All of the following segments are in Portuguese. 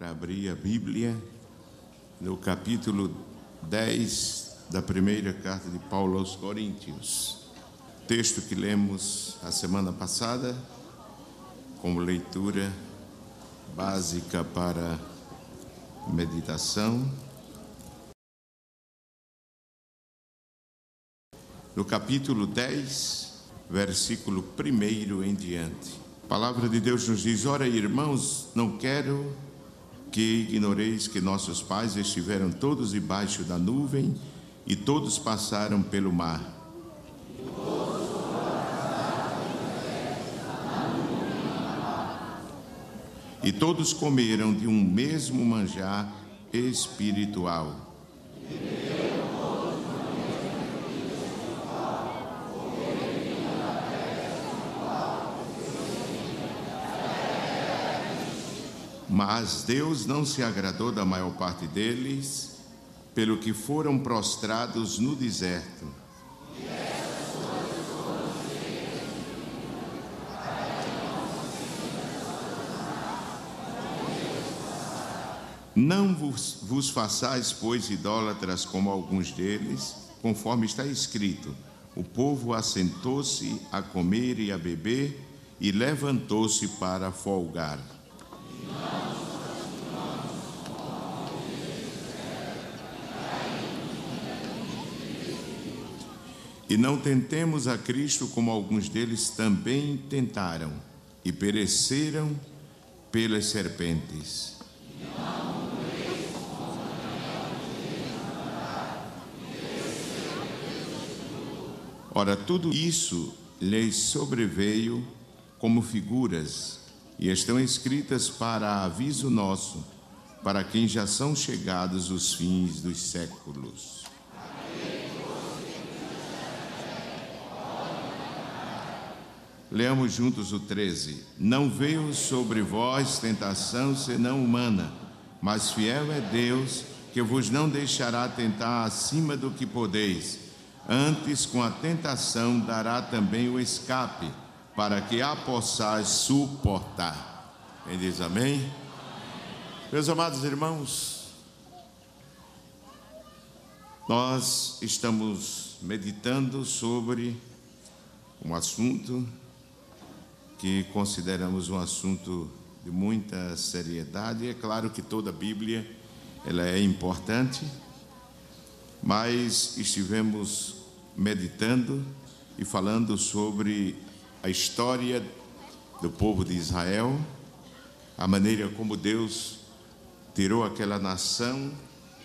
para abrir a Bíblia no capítulo 10 da primeira carta de Paulo aos Coríntios. Texto que lemos a semana passada, como leitura básica para meditação. No capítulo 10, versículo 1 em diante. A palavra de Deus nos diz: Ora, irmãos, não quero que ignoreis que nossos pais estiveram todos debaixo da nuvem e todos passaram pelo mar. E todos comeram de um mesmo manjar espiritual. Mas Deus não se agradou da maior parte deles, pelo que foram prostrados no deserto. Não vos, vos façais, pois, idólatras como alguns deles, conforme está escrito: o povo assentou-se a comer e a beber e levantou-se para folgar. E não tentemos a Cristo como alguns deles também tentaram e pereceram pelas serpentes. Ora, tudo isso lhes sobreveio como figuras e estão escritas para aviso nosso, para quem já são chegados os fins dos séculos. Leamos juntos o 13. Não veio sobre vós tentação senão humana, mas fiel é Deus, que vos não deixará tentar acima do que podeis. Antes, com a tentação, dará também o escape, para que a possais suportar. Quem diz amém? Meus amados irmãos, nós estamos meditando sobre um assunto que consideramos um assunto de muita seriedade. É claro que toda a Bíblia ela é importante, mas estivemos meditando e falando sobre a história do povo de Israel, a maneira como Deus tirou aquela nação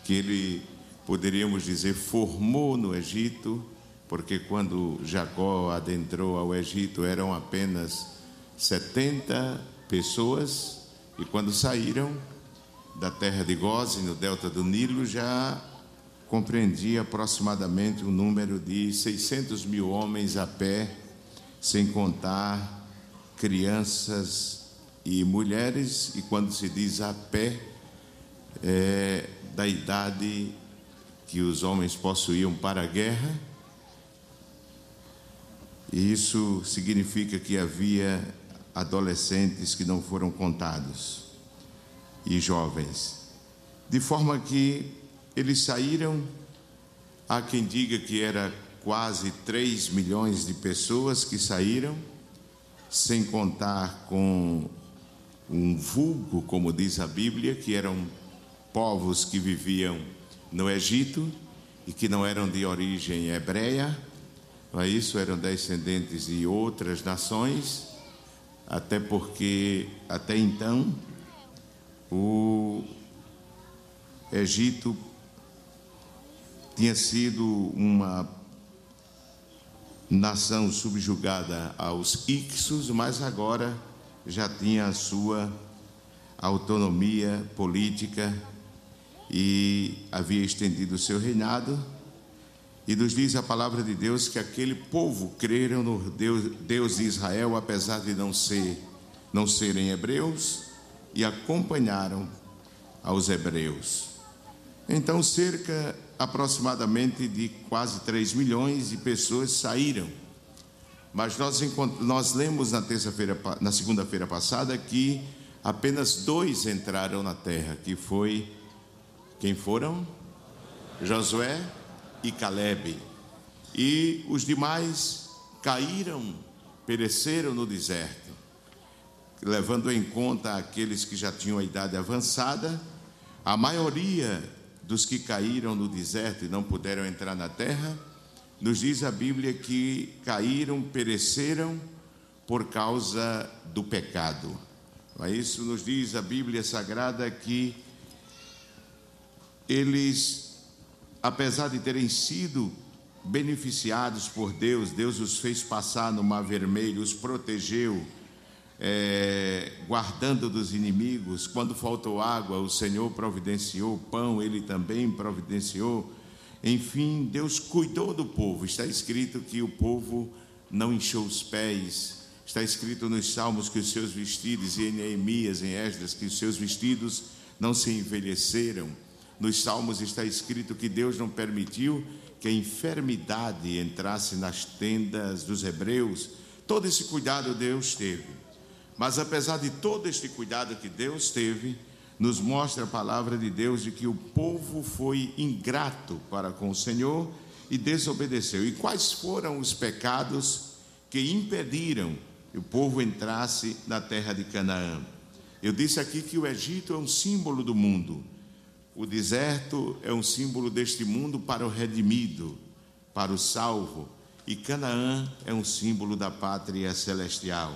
que ele poderíamos dizer formou no Egito, porque quando Jacó adentrou ao Egito eram apenas 70 pessoas e quando saíram da terra de Goze, no delta do Nilo, já compreendia aproximadamente um número de 600 mil homens a pé, sem contar crianças e mulheres, e quando se diz a pé, é da idade que os homens possuíam para a guerra, e isso significa que havia adolescentes que não foram contados e jovens. De forma que eles saíram, há quem diga que era quase 3 milhões de pessoas que saíram, sem contar com um vulgo, como diz a Bíblia, que eram povos que viviam no Egito e que não eram de origem hebreia, não é isso? Eram descendentes de outras nações até porque até então o Egito tinha sido uma nação subjugada aos Ixos, mas agora já tinha a sua autonomia política e havia estendido o seu reinado e nos diz a palavra de Deus que aquele povo creram no Deus, Deus de Israel, apesar de não ser não serem hebreus, e acompanharam aos hebreus. Então, cerca aproximadamente de quase 3 milhões de pessoas saíram. Mas nós, nós lemos na terça-feira, na segunda-feira passada, que apenas dois entraram na terra, que foi quem foram? Josué e Caleb. E os demais caíram, pereceram no deserto. Levando em conta aqueles que já tinham a idade avançada, a maioria dos que caíram no deserto e não puderam entrar na terra, nos diz a Bíblia que caíram, pereceram por causa do pecado. Isso nos diz a Bíblia Sagrada que eles, apesar de terem sido beneficiados por Deus, Deus os fez passar no Mar Vermelho, os protegeu, é, guardando dos inimigos. Quando faltou água, o Senhor providenciou pão, Ele também providenciou. Enfim, Deus cuidou do povo. Está escrito que o povo não inchou os pés, Está escrito nos Salmos que os seus vestidos, e em Neemias, em Esdras, que os seus vestidos não se envelheceram. Nos Salmos está escrito que Deus não permitiu que a enfermidade entrasse nas tendas dos hebreus. Todo esse cuidado Deus teve. Mas apesar de todo este cuidado que Deus teve, nos mostra a palavra de Deus de que o povo foi ingrato para com o Senhor e desobedeceu. E quais foram os pecados que impediram o povo entrasse na terra de Canaã. Eu disse aqui que o Egito é um símbolo do mundo. O deserto é um símbolo deste mundo para o redimido, para o salvo, e Canaã é um símbolo da pátria celestial.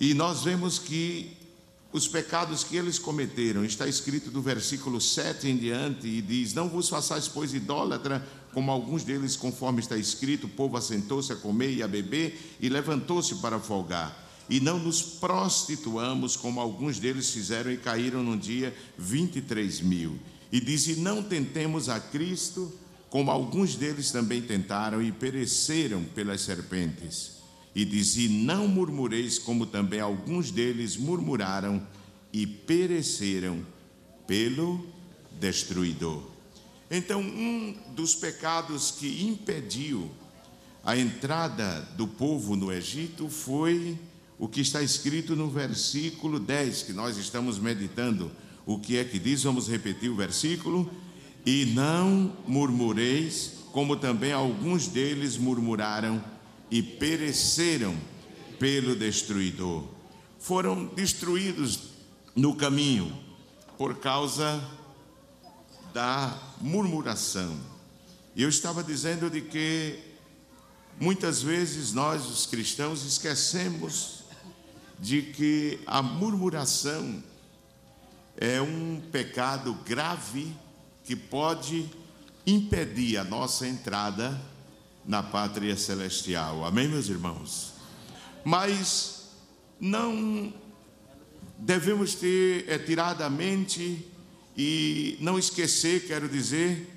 E nós vemos que os pecados que eles cometeram, está escrito do versículo 7 em diante, e diz: Não vos façais, pois, idólatra, como alguns deles, conforme está escrito, o povo assentou-se a comer e a beber e levantou-se para folgar. E não nos prostituamos, como alguns deles fizeram e caíram num dia 23 mil. E diz: E não tentemos a Cristo, como alguns deles também tentaram e pereceram pelas serpentes. E diz: E não murmureis, como também alguns deles murmuraram e pereceram pelo destruidor. Então, um dos pecados que impediu a entrada do povo no Egito foi o que está escrito no versículo 10, que nós estamos meditando. O que é que diz? Vamos repetir o versículo. E não murmureis, como também alguns deles murmuraram e pereceram pelo destruidor. Foram destruídos no caminho por causa da murmuração. Eu estava dizendo de que muitas vezes nós, os cristãos, esquecemos de que a murmuração é um pecado grave que pode impedir a nossa entrada na pátria celestial. Amém, meus irmãos? Mas não devemos ter é, tirado a mente e não esquecer, quero dizer,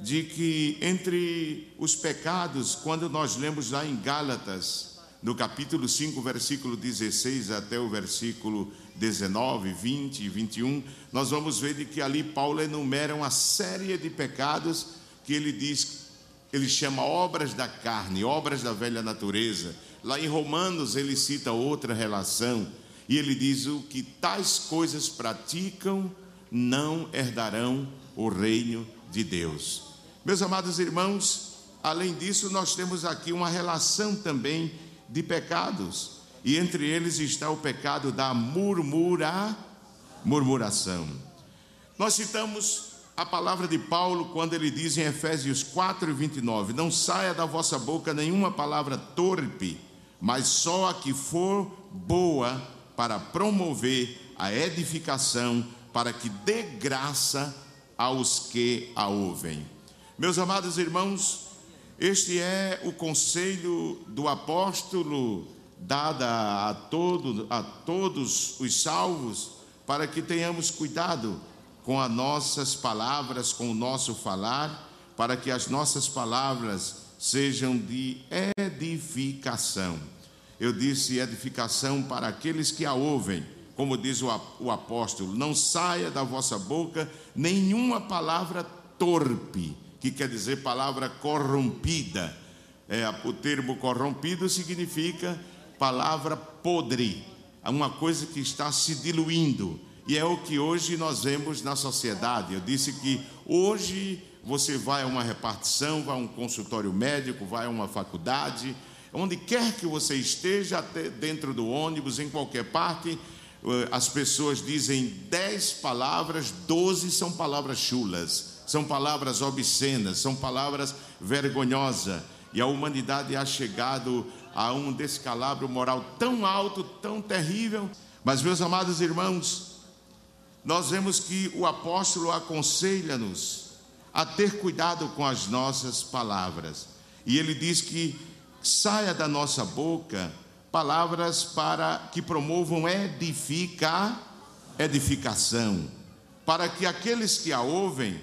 de que entre os pecados, quando nós lemos lá em Gálatas, no capítulo 5, versículo 16 até o versículo 19, 20 e 21, nós vamos ver de que ali Paulo enumera uma série de pecados que ele diz, ele chama obras da carne, obras da velha natureza. Lá em Romanos ele cita outra relação, e ele diz o que tais coisas praticam não herdarão o reino de Deus. Meus amados irmãos, além disso, nós temos aqui uma relação também de pecados, e entre eles está o pecado da murmura, murmuração. Nós citamos a palavra de Paulo quando ele diz em Efésios 4, 29: Não saia da vossa boca nenhuma palavra torpe, mas só a que for boa para promover a edificação para que dê graça aos que a ouvem. Meus amados irmãos, este é o conselho do apóstolo dado a, todo, a todos os salvos, para que tenhamos cuidado com as nossas palavras, com o nosso falar, para que as nossas palavras sejam de edificação. Eu disse edificação para aqueles que a ouvem como diz o apóstolo, não saia da vossa boca nenhuma palavra torpe, que quer dizer palavra corrompida. É, o termo corrompido significa palavra podre, uma coisa que está se diluindo. E é o que hoje nós vemos na sociedade. Eu disse que hoje você vai a uma repartição, vai a um consultório médico, vai a uma faculdade, onde quer que você esteja, até dentro do ônibus, em qualquer parte, eh, as pessoas dizem dez palavras, doze são palavras chulas, são palavras obscenas, são palavras vergonhosas. E a humanidade ha chegado a um descalabro moral tão alto, tão terrível. Mas, meus amados irmãos, nós vemos que o apóstolo aconselha-nos a ter cuidado com as nossas palavras. E ele diz que saia da nossa boca palavras para que promovam edificar, edificação, para que aqueles que a ouvem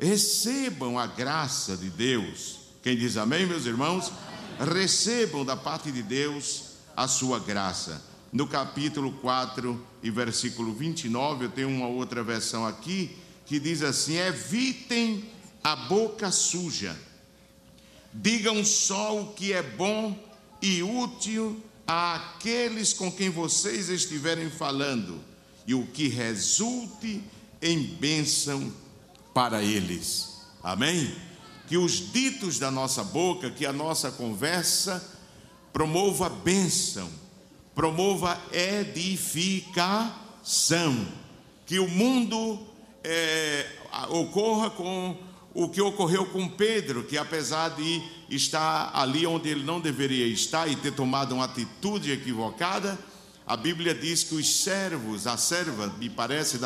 recebam a graça de Deus. Quem diz amém, meus irmãos? Recebam da parte de Deus a sua graça. No capítulo 4 e versículo 29, eu tenho uma outra versão aqui, que diz assim: Evitem a boca suja, digam só o que é bom e útil àqueles com quem vocês estiverem falando, e o que resulte em bênção para eles. Amém? Que os ditos da nossa boca, que a nossa conversa promova bênção, promova edificação, que o mundo é, ocorra com o que ocorreu com Pedro, que apesar de estar ali onde ele não deveria estar e ter tomado uma atitude equivocada, a Bíblia diz que os servos, a serva, me parece,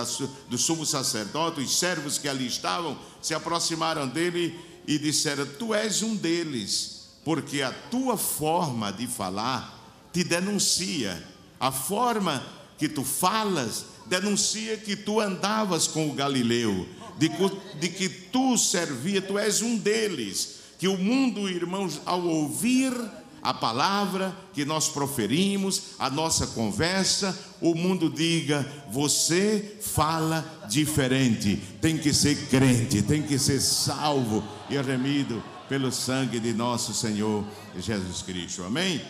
do sumo sacerdote, os servos que ali estavam, se aproximaram dele e disseram: Tu és um deles, porque a tua forma de falar te denuncia, a forma que tu falas denuncia que tu andavas com o Galileu, de, de que tu servia, tu és um deles. Que o mundo, irmãos, ao ouvir a palavra que nós proferimos, a nossa conversa, o mundo diga: você fala diferente, tem que ser crente, tem que ser salvo e remido pelo sangue de nosso Senhor Jesus Cristo. Amém?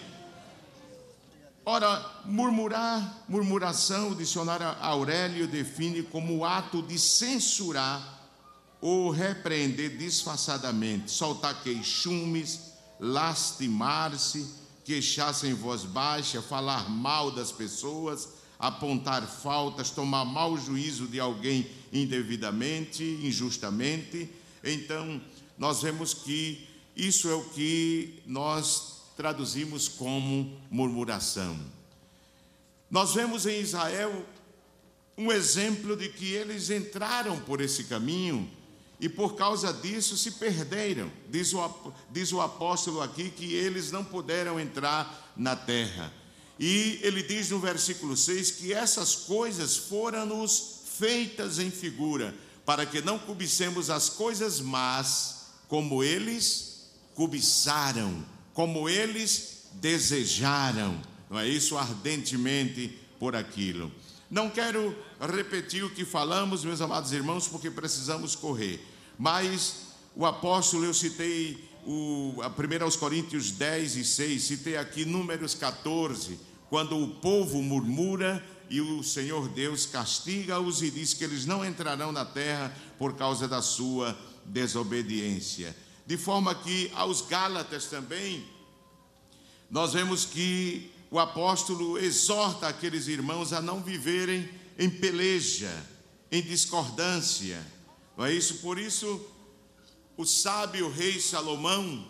Ora, murmurar, murmuração, o dicionário Aurélio define como o ato de censurar ou repreender disfarçadamente, soltar queixumes, lastimar-se, queixar-se em voz baixa, falar mal das pessoas, apontar faltas, tomar mau juízo de alguém indevidamente, injustamente. Então, nós vemos que isso é o que nós traduzimos como murmuração. Nós vemos em Israel um exemplo de que eles entraram por esse caminho e por causa disso se perderam. Diz o, diz o apóstolo aqui que eles não puderam entrar na terra. E ele diz no versículo 6 que essas coisas foram-nos feitas em figura, para que não cobicemos as coisas más, como eles cobiçaram como eles desejaram, não é isso? Ardentemente por aquilo. Não quero repetir o que falamos, meus amados irmãos, porque precisamos correr. Mas o apóstolo, eu citei o, a 1 aos Coríntios 10 e 6, citei aqui Números 14, quando o povo murmura e o Senhor Deus castiga-os e diz que eles não entrarão na terra por causa da sua desobediência. De forma que aos Gálatas também, nós vemos que o apóstolo exorta aqueles irmãos a não viverem em peleja, em discordância. Não é isso? Por isso, o sábio rei Salomão,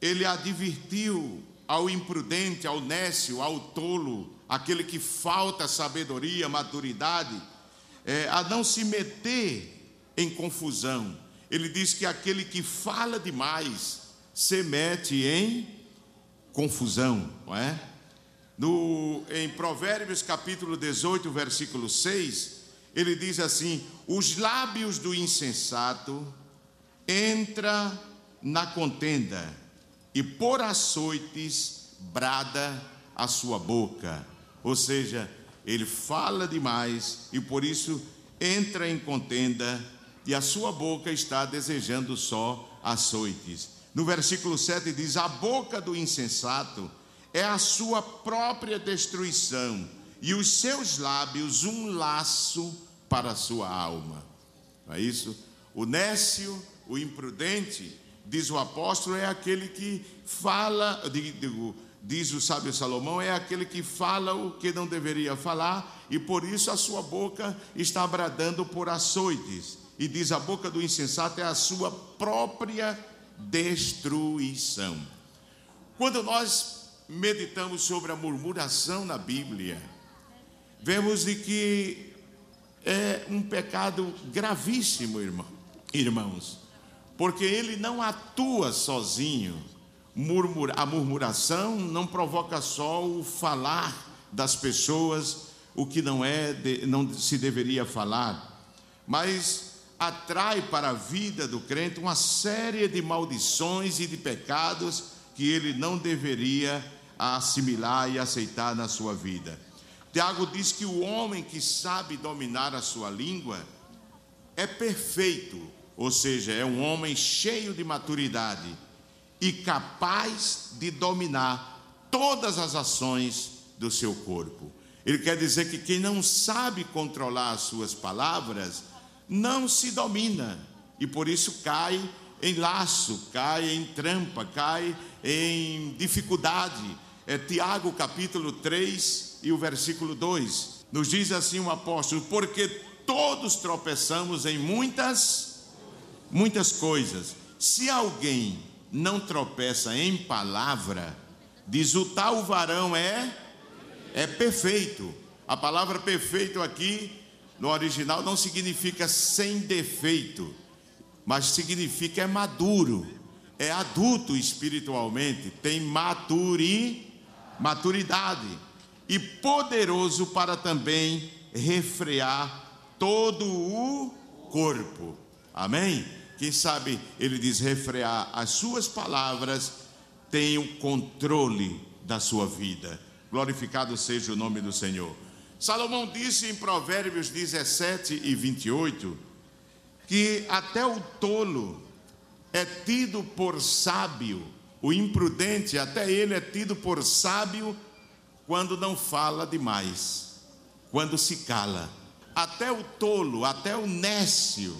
ele advertiu ao imprudente, ao nécio, ao tolo, aquele que falta sabedoria, maturidade, é, a não se meter em confusão ele diz que aquele que fala demais se mete em confusão, não é? No, em Provérbios capítulo 18, versículo 6, ele diz assim: Os lábios do insensato entra na contenda, e por açoites brada a sua boca. Ou seja, ele fala demais e por isso entra em contenda e a sua boca está desejando só açoites. No versículo 7 diz: A boca do insensato é a sua própria destruição, e os seus lábios um laço para a sua alma. Não é isso? O nécio, o imprudente, diz o apóstolo, é aquele que fala, digo, diz o sábio Salomão, é aquele que fala o que não deveria falar, e por isso a sua boca está bradando por açoites. E diz a boca do insensato é a sua própria destruição. Quando nós meditamos sobre a murmuração na Bíblia, vemos de que é um pecado gravíssimo, irmão, irmãos, porque ele não atua sozinho. a murmuração não provoca só o falar das pessoas o que não é, não se deveria falar, mas atrai para a vida do crente uma série de maldições e de pecados que ele não deveria assimilar e aceitar na sua vida. Tiago diz que o homem que sabe dominar a sua língua é perfeito, ou seja, é um homem cheio de maturidade e capaz de dominar todas as ações do seu corpo. Ele quer dizer que quem não sabe controlar as suas palavras não se domina e por isso cai em laço, cai em trampa, cai em dificuldade. É Tiago capítulo 3 e o versículo 2. Nos diz assim o apóstolo: porque todos tropeçamos em muitas muitas coisas. Se alguém não tropeça em palavra, diz o tal varão é é perfeito. A palavra perfeito aqui no original não significa sem defeito, mas significa é maduro, é adulto espiritualmente, tem maturi, maturidade e poderoso para também refrear todo o corpo. Amém? Quem sabe ele diz refrear as suas palavras, tem o controle da sua vida. Glorificado seja o nome do Senhor. Salomão disse em Provérbios 17 e 28 que até o tolo é tido por sábio, o imprudente, até ele é tido por sábio quando não fala demais, quando se cala. Até o tolo, até o nécio,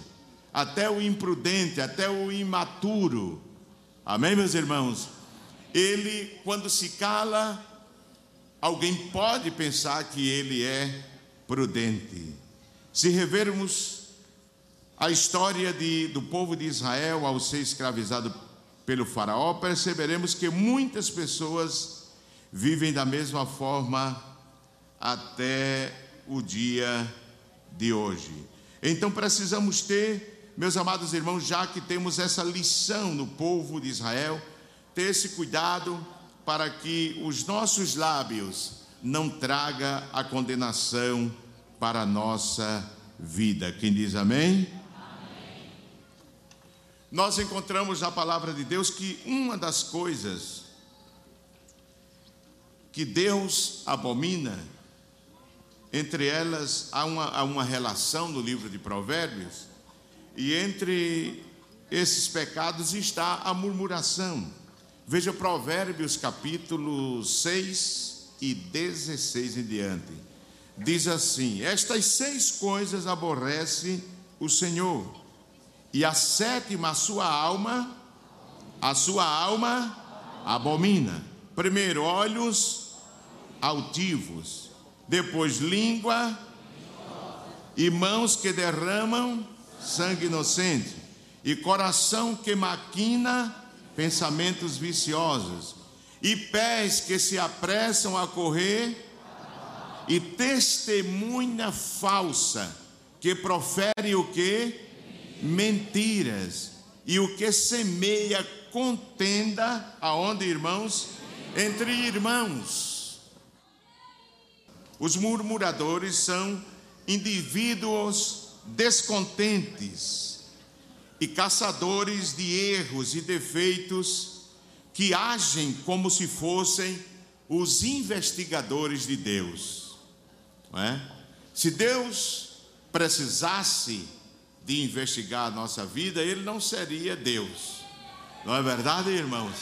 até o imprudente, até o imaturo, amém, meus irmãos? Ele, quando se cala, alguém pode pensar que ele é prudente. Se revermos a história de, do povo de Israel ao ser escravizado pelo Faraó, perceberemos que muitas pessoas vivem da mesma forma até o dia de hoje. Então precisamos ter, meus amados irmãos, já que temos essa lição no povo de Israel, ter esse cuidado para que os nossos lábios não traga a condenação para a nossa vida. Quem diz amém? amém? Nós encontramos na palavra de Deus que uma das coisas que Deus abomina, entre elas há uma, há uma relação no livro de Provérbios, e entre esses pecados está a murmuração. Veja Provérbios capítulo 6 e 16 em diante. Diz assim: Estas seis coisas aborrece o Senhor, e a sétima a sua alma, a sua alma abomina. Primeiro, olhos altivos, depois língua e mãos que derramam sangue inocente, e coração que maquina pensamentos viciosos, e pés que se apressam a correr, e testemunha falsa, que profere o que? Mentiras. E o que semeia contenda, aonde, irmãos? Entre irmãos. Os murmuradores são indivíduos descontentes, e caçadores de erros e defeitos que agem como se fossem os investigadores de Deus. É? Se Deus precisasse de investigar a nossa vida, ele não seria Deus. Não é verdade, irmãos?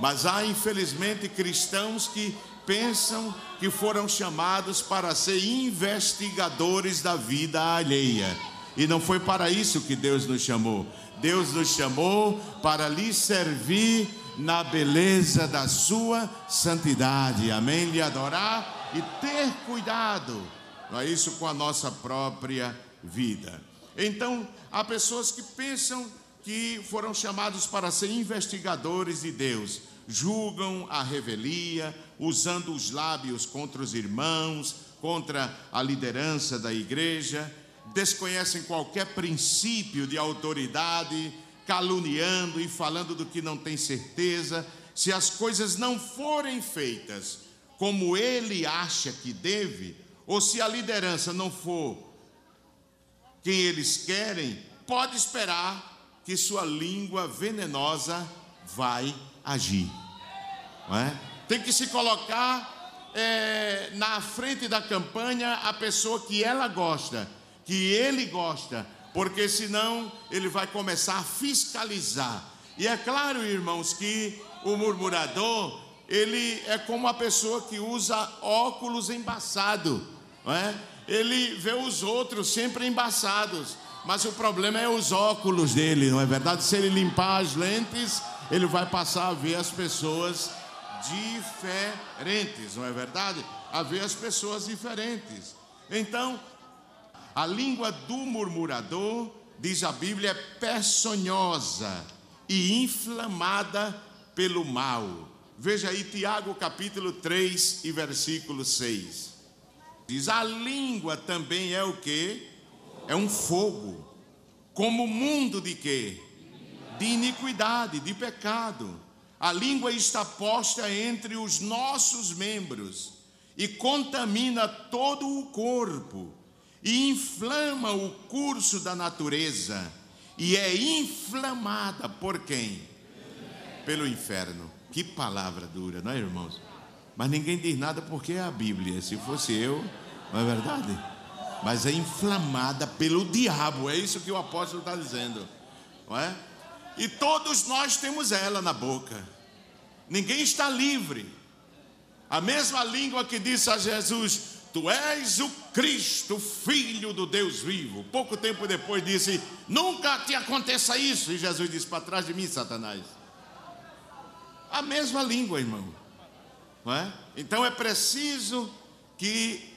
Mas há, infelizmente, cristãos que pensam que foram chamados para ser investigadores da vida alheia. E não foi para isso que Deus nos chamou. Deus nos chamou para lhe servir na beleza da sua santidade. Amém? Lhe adorar e ter cuidado. Não é isso com a nossa própria vida. Então, há pessoas que pensam que foram chamados para ser investigadores de Deus, julgam a revelia, usando os lábios contra os irmãos, contra a liderança da igreja, desconhecem qualquer princípio de autoridade, caluniando e falando do que não tem certeza. Se as coisas não forem feitas como ele acha que deve, ou se a liderança não for quem eles querem, pode esperar que sua língua venenosa vai agir. É? Tem que se colocar é, na frente da campanha a pessoa que ela gosta, que ele gosta, porque senão ele vai começar a fiscalizar. E é claro, irmãos, que o murmurador, ele é como a pessoa que usa óculos embaçados, não é? Ele vê os outros sempre embaçados, mas o problema é os óculos dele, não é verdade? Se ele limpar as lentes, ele vai passar a ver as pessoas diferentes, não é verdade? A ver as pessoas diferentes. Então, a língua do murmurador, diz a Bíblia, é peçonhosa e inflamada pelo mal. Veja aí Tiago capítulo 3 e versículo 6. Diz: A língua também é o que? É um fogo. Como mundo de quê? De iniquidade, de pecado. A língua está posta entre os nossos membros e contamina todo o corpo e inflama o curso da natureza e é inflamada por quem? Pelo inferno. Que palavra dura, não é, irmãos? Mas ninguém diz nada porque é a Bíblia. Se fosse eu, não é verdade? Mas é inflamada pelo diabo, é isso que o apóstolo está dizendo, não é? E todos nós temos ela na boca. Ninguém está livre. A mesma língua que disse a Jesus: Tu és o Cristo, filho do Deus vivo. Pouco tempo depois disse: Nunca te aconteça isso. E Jesus disse: Para trás de mim, Satanás. A mesma língua, irmão. Não é? Então é preciso que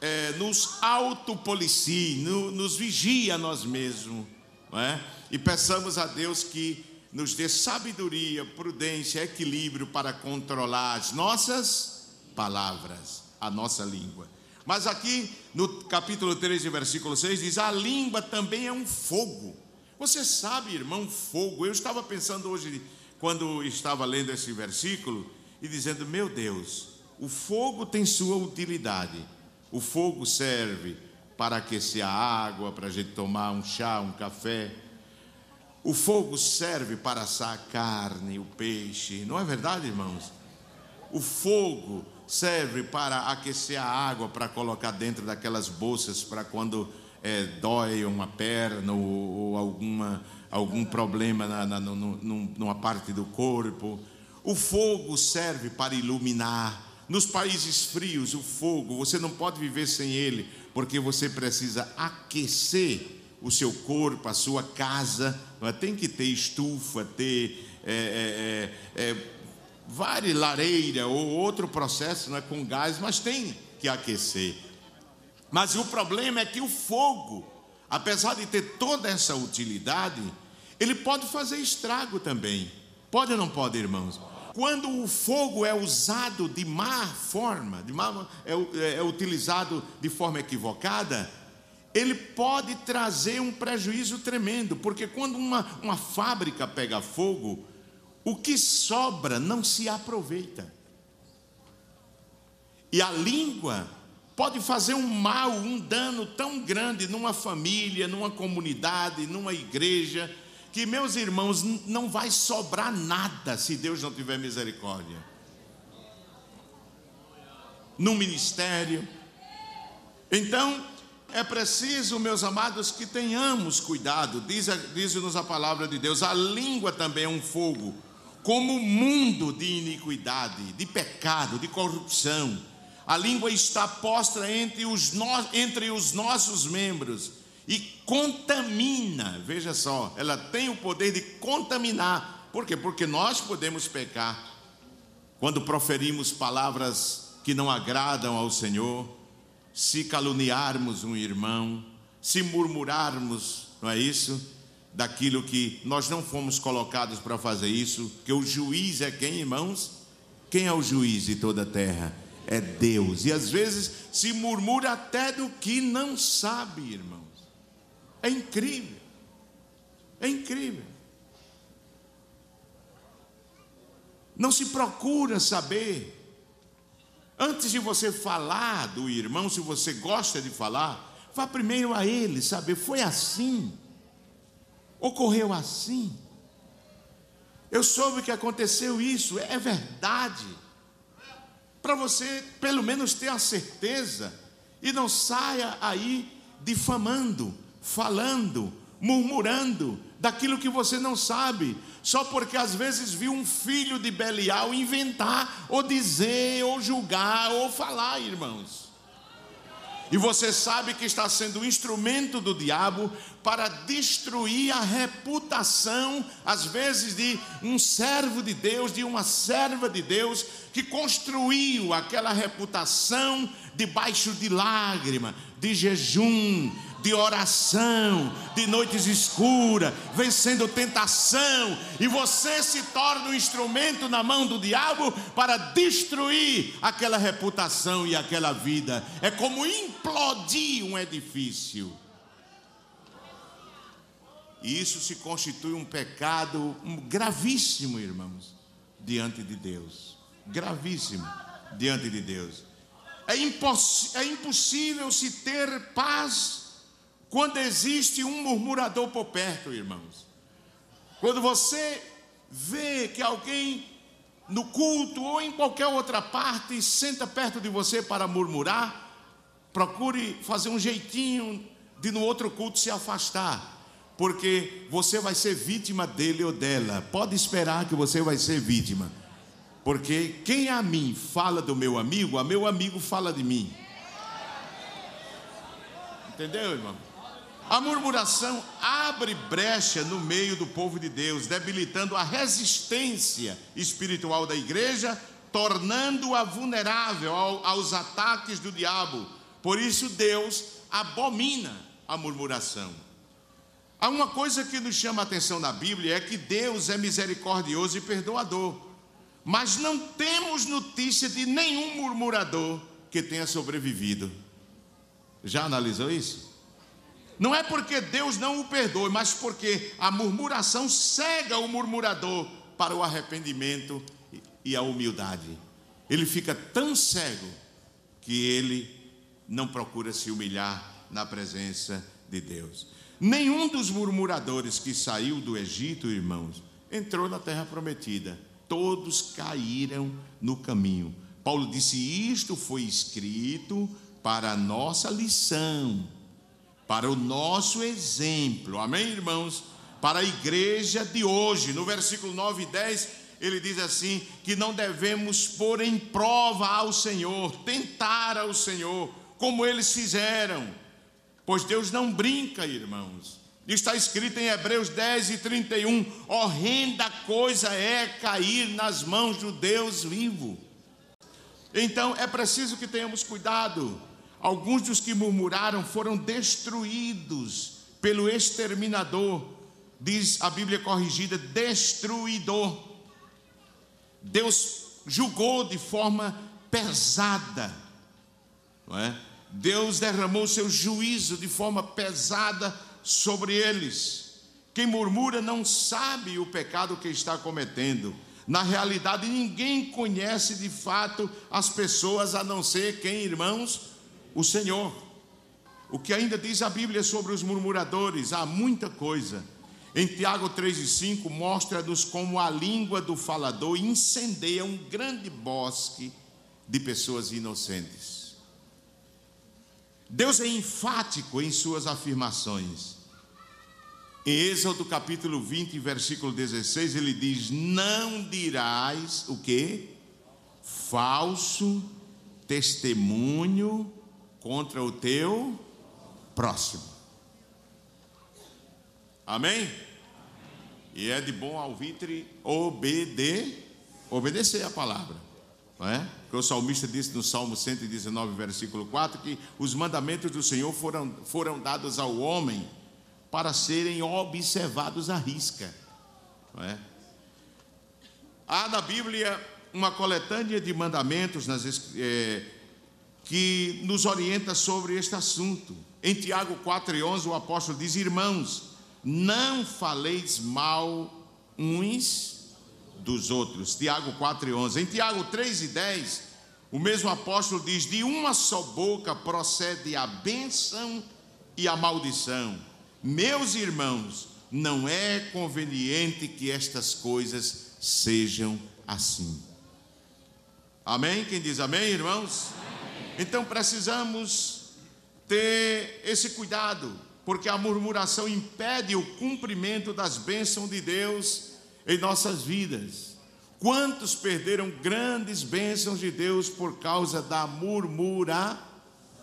é, nos autopolicie, no, nos vigie a nós mesmos. Não é? E peçamos a Deus que nos dê sabedoria, prudência, equilíbrio para controlar as nossas palavras, a nossa língua. Mas aqui no capítulo 13, versículo 6 diz: A língua também é um fogo. Você sabe, irmão, fogo. Eu estava pensando hoje, quando estava lendo esse versículo, e dizendo: Meu Deus, o fogo tem sua utilidade. O fogo serve para aquecer a água, para a gente tomar um chá, um café. O fogo serve para assar a carne, o peixe, não é verdade, irmãos? O fogo serve para aquecer a água, para colocar dentro daquelas bolsas, para quando é, dói uma perna ou, ou alguma, algum problema na, na, no, numa parte do corpo. O fogo serve para iluminar. Nos países frios, o fogo, você não pode viver sem ele, porque você precisa aquecer o seu corpo, a sua casa, é? tem que ter estufa, ter é, é, é, é várias lareira ou outro processo não é, com gás, mas tem que aquecer. Mas o problema é que o fogo, apesar de ter toda essa utilidade, ele pode fazer estrago também. Pode ou não pode, irmãos? Quando o fogo é usado de má forma, de má, é, é utilizado de forma equivocada, ele pode trazer um prejuízo tremendo, porque quando uma, uma fábrica pega fogo, o que sobra não se aproveita. E a língua pode fazer um mal, um dano tão grande numa família, numa comunidade, numa igreja, que meus irmãos, não vai sobrar nada se Deus não tiver misericórdia. No ministério. Então, é preciso, meus amados, que tenhamos cuidado, diz-nos diz a palavra de Deus, a língua também é um fogo, como mundo de iniquidade, de pecado, de corrupção. A língua está posta entre os, no, entre os nossos membros e contamina, veja só, ela tem o poder de contaminar. Por quê? Porque nós podemos pecar quando proferimos palavras que não agradam ao Senhor, se caluniarmos um irmão, se murmurarmos, não é isso? Daquilo que nós não fomos colocados para fazer isso, que o juiz é quem, irmãos? Quem é o juiz de toda a terra? É Deus. E às vezes se murmura até do que não sabe, irmãos. É incrível. É incrível. Não se procura saber. Antes de você falar do irmão, se você gosta de falar, vá primeiro a ele, saber, foi assim ocorreu assim. Eu soube que aconteceu isso, é verdade. Para você, pelo menos, ter a certeza e não saia aí difamando, falando, murmurando daquilo que você não sabe, só porque às vezes viu um filho de Belial inventar, ou dizer, ou julgar, ou falar, irmãos e você sabe que está sendo um instrumento do diabo para destruir a reputação, às vezes, de um servo de Deus, de uma serva de Deus, que construiu aquela reputação debaixo de lágrima, de jejum, de oração, de noites escuras, vencendo tentação, e você se torna um instrumento na mão do diabo para destruir aquela reputação e aquela vida. É como implodir um edifício. E isso se constitui um pecado gravíssimo, irmãos, diante de Deus. Gravíssimo diante de Deus. É, é impossível se ter paz quando existe um murmurador por perto, irmãos. Quando você vê que alguém no culto ou em qualquer outra parte senta perto de você para murmurar, procure fazer um jeitinho de no outro culto se afastar, porque você vai ser vítima dele ou dela. Pode esperar que você vai ser vítima. Porque quem a mim fala do meu amigo, a meu amigo fala de mim. Entendeu, irmão? A murmuração abre brecha no meio do povo de Deus, debilitando a resistência espiritual da igreja, tornando-a vulnerável aos ataques do diabo. Por isso, Deus abomina a murmuração. Há uma coisa que nos chama a atenção na Bíblia: é que Deus é misericordioso e perdoador, mas não temos notícia de nenhum murmurador que tenha sobrevivido. Já analisou isso? Não é porque Deus não o perdoe, mas porque a murmuração cega o murmurador para o arrependimento e a humildade. Ele fica tão cego que ele não procura se humilhar na presença de Deus. Nenhum dos murmuradores que saiu do Egito, irmãos, entrou na terra prometida. Todos caíram no caminho. Paulo disse: Isto foi escrito para a nossa lição para o nosso exemplo, amém, irmãos? Para a igreja de hoje, no versículo 9 e 10, ele diz assim: que não devemos pôr em prova ao Senhor, tentar ao Senhor, como eles fizeram, pois Deus não brinca, irmãos. Está escrito em Hebreus 10 e 31: horrenda coisa é cair nas mãos do Deus vivo. Então é preciso que tenhamos cuidado Alguns dos que murmuraram foram destruídos pelo exterminador, diz a Bíblia corrigida, destruidor. Deus julgou de forma pesada, não é? Deus derramou seu juízo de forma pesada sobre eles. Quem murmura não sabe o pecado que está cometendo. Na realidade, ninguém conhece de fato as pessoas a não ser quem, irmãos? O Senhor. O que ainda diz a Bíblia sobre os murmuradores? Há muita coisa. Em Tiago 3 e 5, mostra-nos como a língua do falador incendeia um grande bosque de pessoas inocentes. Deus é enfático em suas afirmações. Em Êxodo capítulo 20, versículo 16, ele diz: Não dirás o que? Falso testemunho contra o teu próximo. Amém? E é de bom alvitre obedecer, obedecer a palavra. Não é? Porque o salmista disse no Salmo 119, versículo 4, que os mandamentos do Senhor foram, foram dados ao homem para serem observados à risca. Não é? Há na Bíblia uma coletânea de mandamentos nas, é, que nos orienta sobre este assunto. Em Tiago 4,11, o apóstolo diz: Irmãos, não faleis mal uns dos outros. Tiago 4,11. Em Tiago 3,10, o mesmo apóstolo diz: De uma só boca procede a bênção e a maldição. Meus irmãos, não é conveniente que estas coisas sejam assim. Amém? Quem diz amém, irmãos? Amém. Então precisamos ter esse cuidado, porque a murmuração impede o cumprimento das bênçãos de Deus em nossas vidas. Quantos perderam grandes bênçãos de Deus por causa da murmura,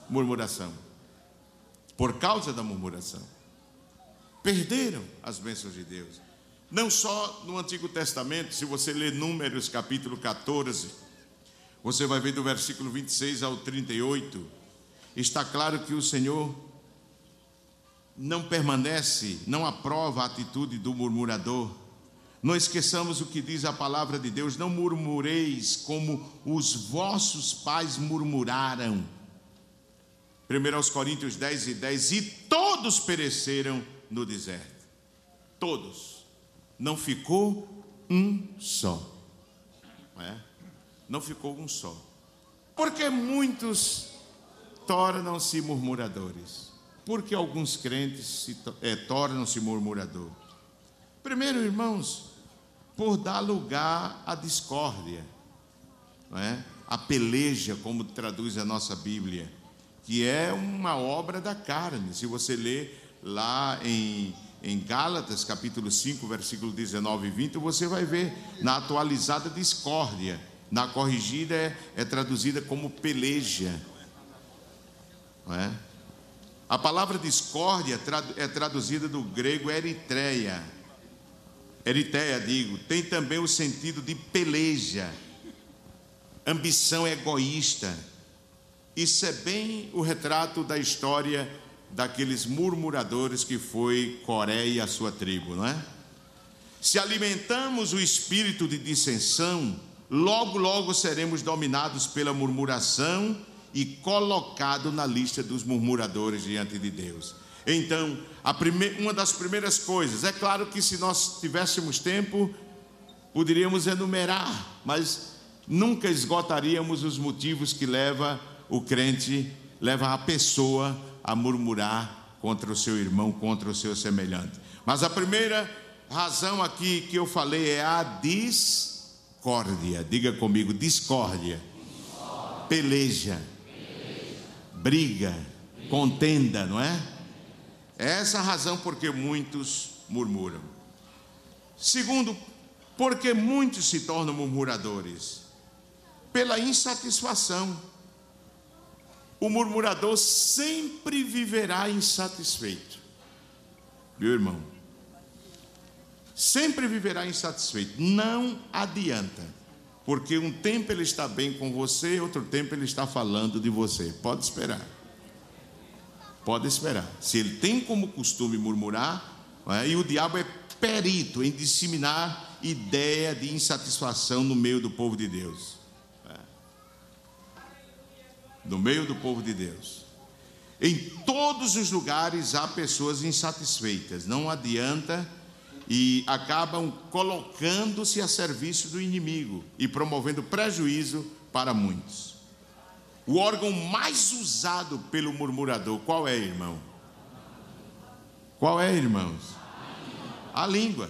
murmuração? Por causa da murmuração perderam as bênçãos de Deus. Não só no Antigo Testamento, se você ler Números capítulo 14, você vai ver do versículo 26 ao 38, está claro que o Senhor não permanece, não aprova a atitude do murmurador. Não esqueçamos o que diz a palavra de Deus: não murmureis como os vossos pais murmuraram. 1 Coríntios 10 e 10: E todos pereceram no deserto. Todos. Não ficou um só. Não, é? Não ficou um só. Porque muitos tornam-se murmuradores. Porque alguns crentes se, é, tornam-se murmuradores. Primeiro, irmãos, por dar lugar à discórdia, não é? a peleja, como traduz a nossa Bíblia, que é uma obra da carne. Se você ler lá em, em Gálatas, capítulo 5, versículo 19 e 20, você vai ver na atualizada discórdia. Na corrigida é, é traduzida como peleja. Não é? A palavra discórdia é traduzida do grego eritreia. Eritéia, digo, tem também o sentido de peleja, ambição egoísta. Isso é bem o retrato da história daqueles murmuradores que foi Coreia e a sua tribo, não é? Se alimentamos o espírito de dissensão, logo, logo seremos dominados pela murmuração e colocado na lista dos murmuradores diante de Deus. Então, uma das primeiras coisas, é claro que se nós tivéssemos tempo, poderíamos enumerar, mas nunca esgotaríamos os motivos que leva o crente, leva a pessoa a murmurar contra o seu irmão, contra o seu semelhante. Mas a primeira razão aqui que eu falei é a discórdia. Diga comigo, discórdia. discórdia. Peleja. Peleja. Briga. Contenda, não é? É essa a razão porque muitos murmuram. Segundo, porque muitos se tornam murmuradores? Pela insatisfação o murmurador sempre viverá insatisfeito. Meu irmão, sempre viverá insatisfeito. Não adianta, porque um tempo ele está bem com você, outro tempo ele está falando de você. Pode esperar. Pode esperar. Se ele tem como costume murmurar, é? e o diabo é perito em disseminar ideia de insatisfação no meio do povo de Deus no meio do povo de Deus. Em todos os lugares há pessoas insatisfeitas, não adianta e acabam colocando-se a serviço do inimigo e promovendo prejuízo para muitos. O órgão mais usado pelo murmurador, qual é, irmão? Qual é, irmãos? A língua.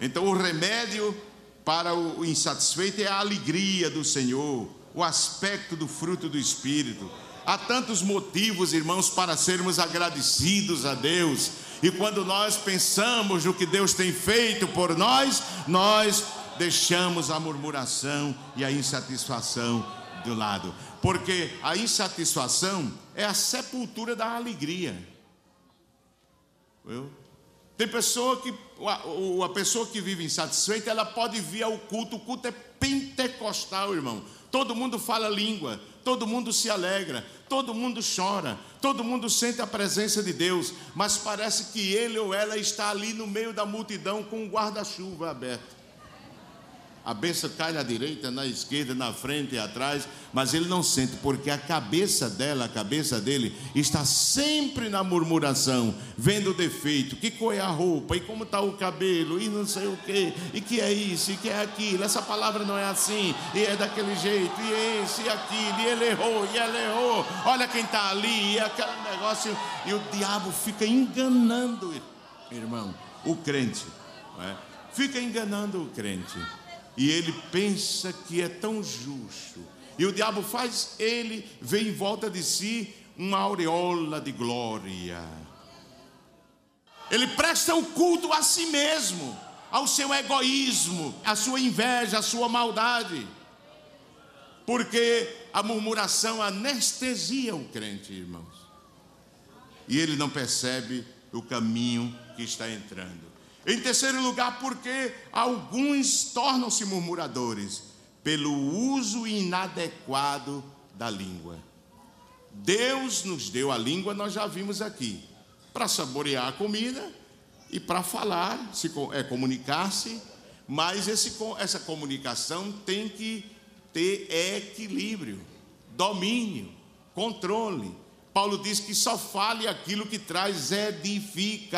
Então, o remédio para o insatisfeito é a alegria do Senhor, o aspecto do fruto do Espírito. Há tantos motivos, irmãos, para sermos agradecidos a Deus. E quando nós pensamos no que Deus tem feito por nós, nós deixamos a murmuração e a insatisfação do lado. Porque a insatisfação é a sepultura da alegria. Viu? Tem pessoa que, a pessoa que vive insatisfeita, ela pode vir ao culto, o culto é pentecostal, irmão. Todo mundo fala língua, todo mundo se alegra, todo mundo chora, todo mundo sente a presença de Deus, mas parece que ele ou ela está ali no meio da multidão com um guarda-chuva aberto a bênção cai na direita, na esquerda, na frente e atrás, mas ele não sente, porque a cabeça dela, a cabeça dele, está sempre na murmuração, vendo o defeito, que cor é a roupa, e como está o cabelo, e não sei o que, e que é isso, e que é aquilo, essa palavra não é assim, e é daquele jeito, e é esse, e aquilo, e ele errou, e ela errou, olha quem está ali, e aquele negócio, e o diabo fica enganando, irmão, o crente, é? fica enganando o crente e ele pensa que é tão justo. E o diabo faz ele ver em volta de si uma aureola de glória. Ele presta o culto a si mesmo, ao seu egoísmo, à sua inveja, à sua maldade. Porque a murmuração anestesia o crente, irmãos. E ele não percebe o caminho que está entrando. Em terceiro lugar, porque alguns tornam-se murmuradores pelo uso inadequado da língua. Deus nos deu a língua, nós já vimos aqui, para saborear a comida e para falar, se é comunicar-se, mas esse, essa comunicação tem que ter equilíbrio, domínio, controle. Paulo diz que só fale aquilo que traz edificação.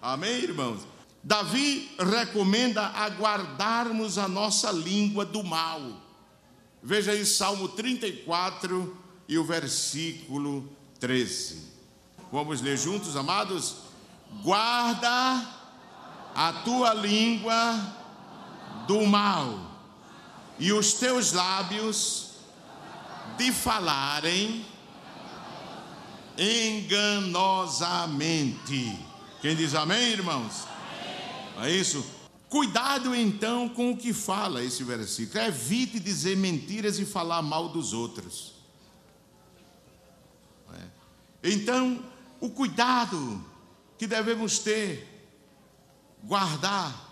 Amém, irmãos? Davi recomenda aguardarmos a nossa língua do mal. Veja aí Salmo 34 e o versículo 13. Vamos ler juntos, amados? Guarda a tua língua do mal e os teus lábios de falarem enganosamente. Quem diz amém, irmãos? Amém. É isso? Cuidado então com o que fala esse versículo. Evite dizer mentiras e falar mal dos outros. É. Então, o cuidado que devemos ter, guardar,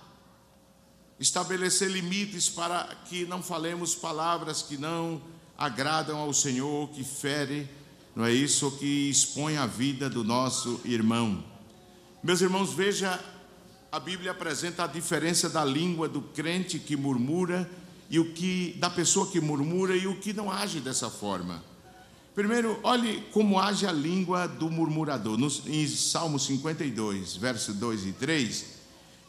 estabelecer limites para que não falemos palavras que não agradam ao Senhor, que fere, não é isso, que expõe a vida do nosso irmão. Meus irmãos, veja, a Bíblia apresenta a diferença da língua do crente que murmura e o que da pessoa que murmura e o que não age dessa forma. Primeiro, olhe como age a língua do murmurador. No, em Salmo 52, verso 2 e 3,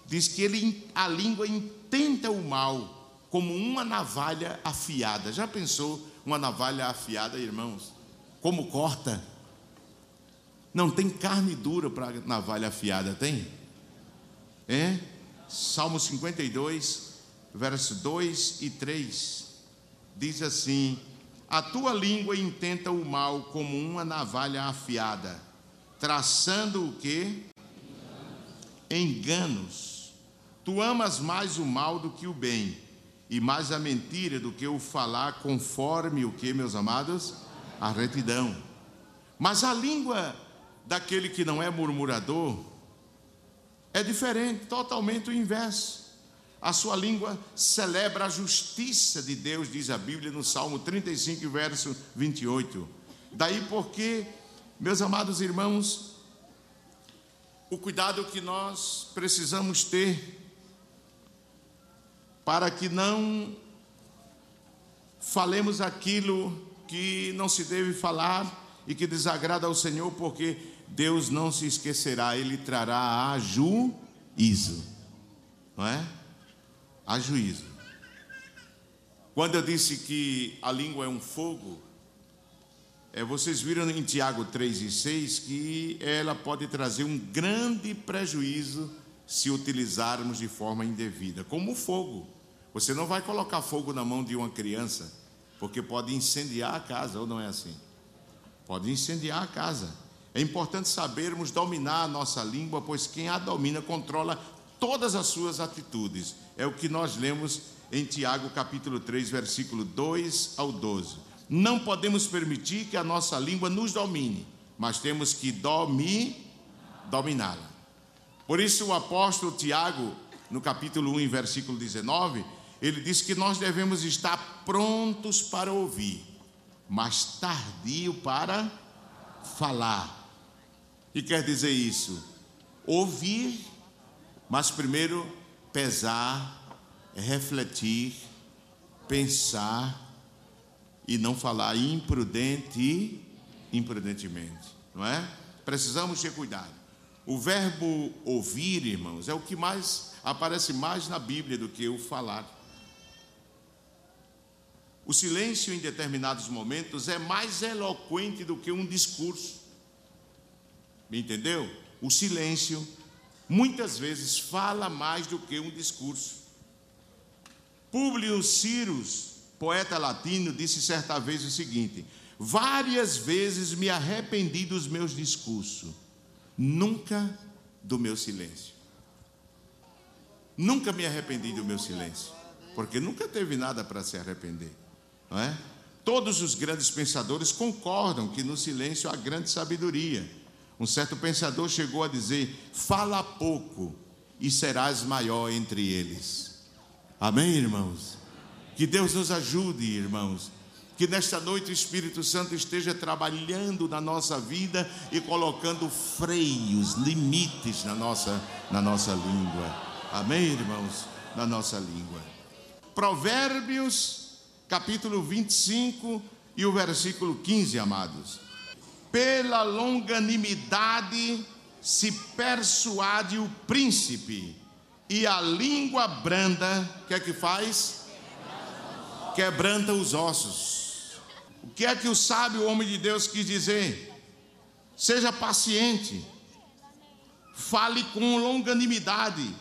diz que ele, a língua intenta o mal como uma navalha afiada. Já pensou uma navalha afiada, irmãos? Como corta? Não tem carne dura para navalha afiada, tem? É? Salmo 52, verso 2 e 3. Diz assim: A tua língua intenta o mal como uma navalha afiada, traçando o que? Enganos. Tu amas mais o mal do que o bem, e mais a mentira do que o falar conforme o que, meus amados? A retidão. Mas a língua daquele que não é murmurador é diferente, totalmente o inverso. A sua língua celebra a justiça de Deus, diz a Bíblia no Salmo 35, verso 28. Daí porque, meus amados irmãos, o cuidado que nós precisamos ter para que não falemos aquilo que não se deve falar e que desagrada ao Senhor, porque Deus não se esquecerá, Ele trará a juízo, não é? A juízo. Quando eu disse que a língua é um fogo, é, vocês viram em Tiago 3 e 6 que ela pode trazer um grande prejuízo se utilizarmos de forma indevida, como o fogo. Você não vai colocar fogo na mão de uma criança, porque pode incendiar a casa, ou não é assim? Pode incendiar a casa. É importante sabermos dominar a nossa língua, pois quem a domina controla todas as suas atitudes. É o que nós lemos em Tiago capítulo 3, versículo 2 ao 12. Não podemos permitir que a nossa língua nos domine, mas temos que domi, dominá-la. Por isso o apóstolo Tiago, no capítulo 1, versículo 19, ele diz que nós devemos estar prontos para ouvir, mas tardio para falar. E quer dizer isso? Ouvir, mas primeiro pesar, refletir, pensar e não falar imprudente imprudentemente, não é? Precisamos ter cuidado. O verbo ouvir, irmãos, é o que mais aparece mais na Bíblia do que o falar. O silêncio em determinados momentos é mais eloquente do que um discurso. Entendeu? O silêncio muitas vezes fala mais do que um discurso. Públio Cyrus, poeta latino, disse certa vez o seguinte: Várias vezes me arrependi dos meus discursos, nunca do meu silêncio. Nunca me arrependi do meu silêncio, porque nunca teve nada para se arrepender. Não é? Todos os grandes pensadores concordam que no silêncio há grande sabedoria. Um certo pensador chegou a dizer: Fala pouco e serás maior entre eles. Amém, irmãos? Que Deus nos ajude, irmãos. Que nesta noite o Espírito Santo esteja trabalhando na nossa vida e colocando freios, limites na nossa, na nossa língua. Amém, irmãos? Na nossa língua. Provérbios capítulo 25 e o versículo 15, amados. Pela longanimidade se persuade o príncipe, e a língua branda, o que é que faz? Quebranta os ossos. O que é que o sábio homem de Deus quis dizer? Seja paciente, fale com longanimidade,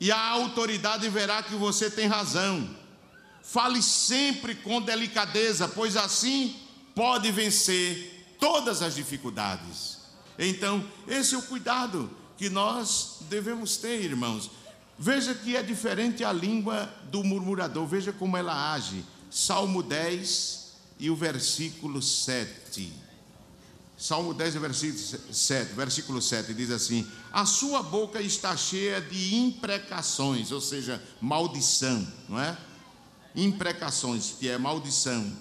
e a autoridade verá que você tem razão Fale sempre com delicadeza, pois assim pode vencer todas as dificuldades. Então, esse é o cuidado que nós devemos ter, irmãos. Veja que é diferente a língua do murmurador, veja como ela age. Salmo 10 e o versículo 7. Salmo 10, versículo 7, versículo 7 diz assim: A sua boca está cheia de imprecações, ou seja, maldição, não é? imprecações, que é maldição,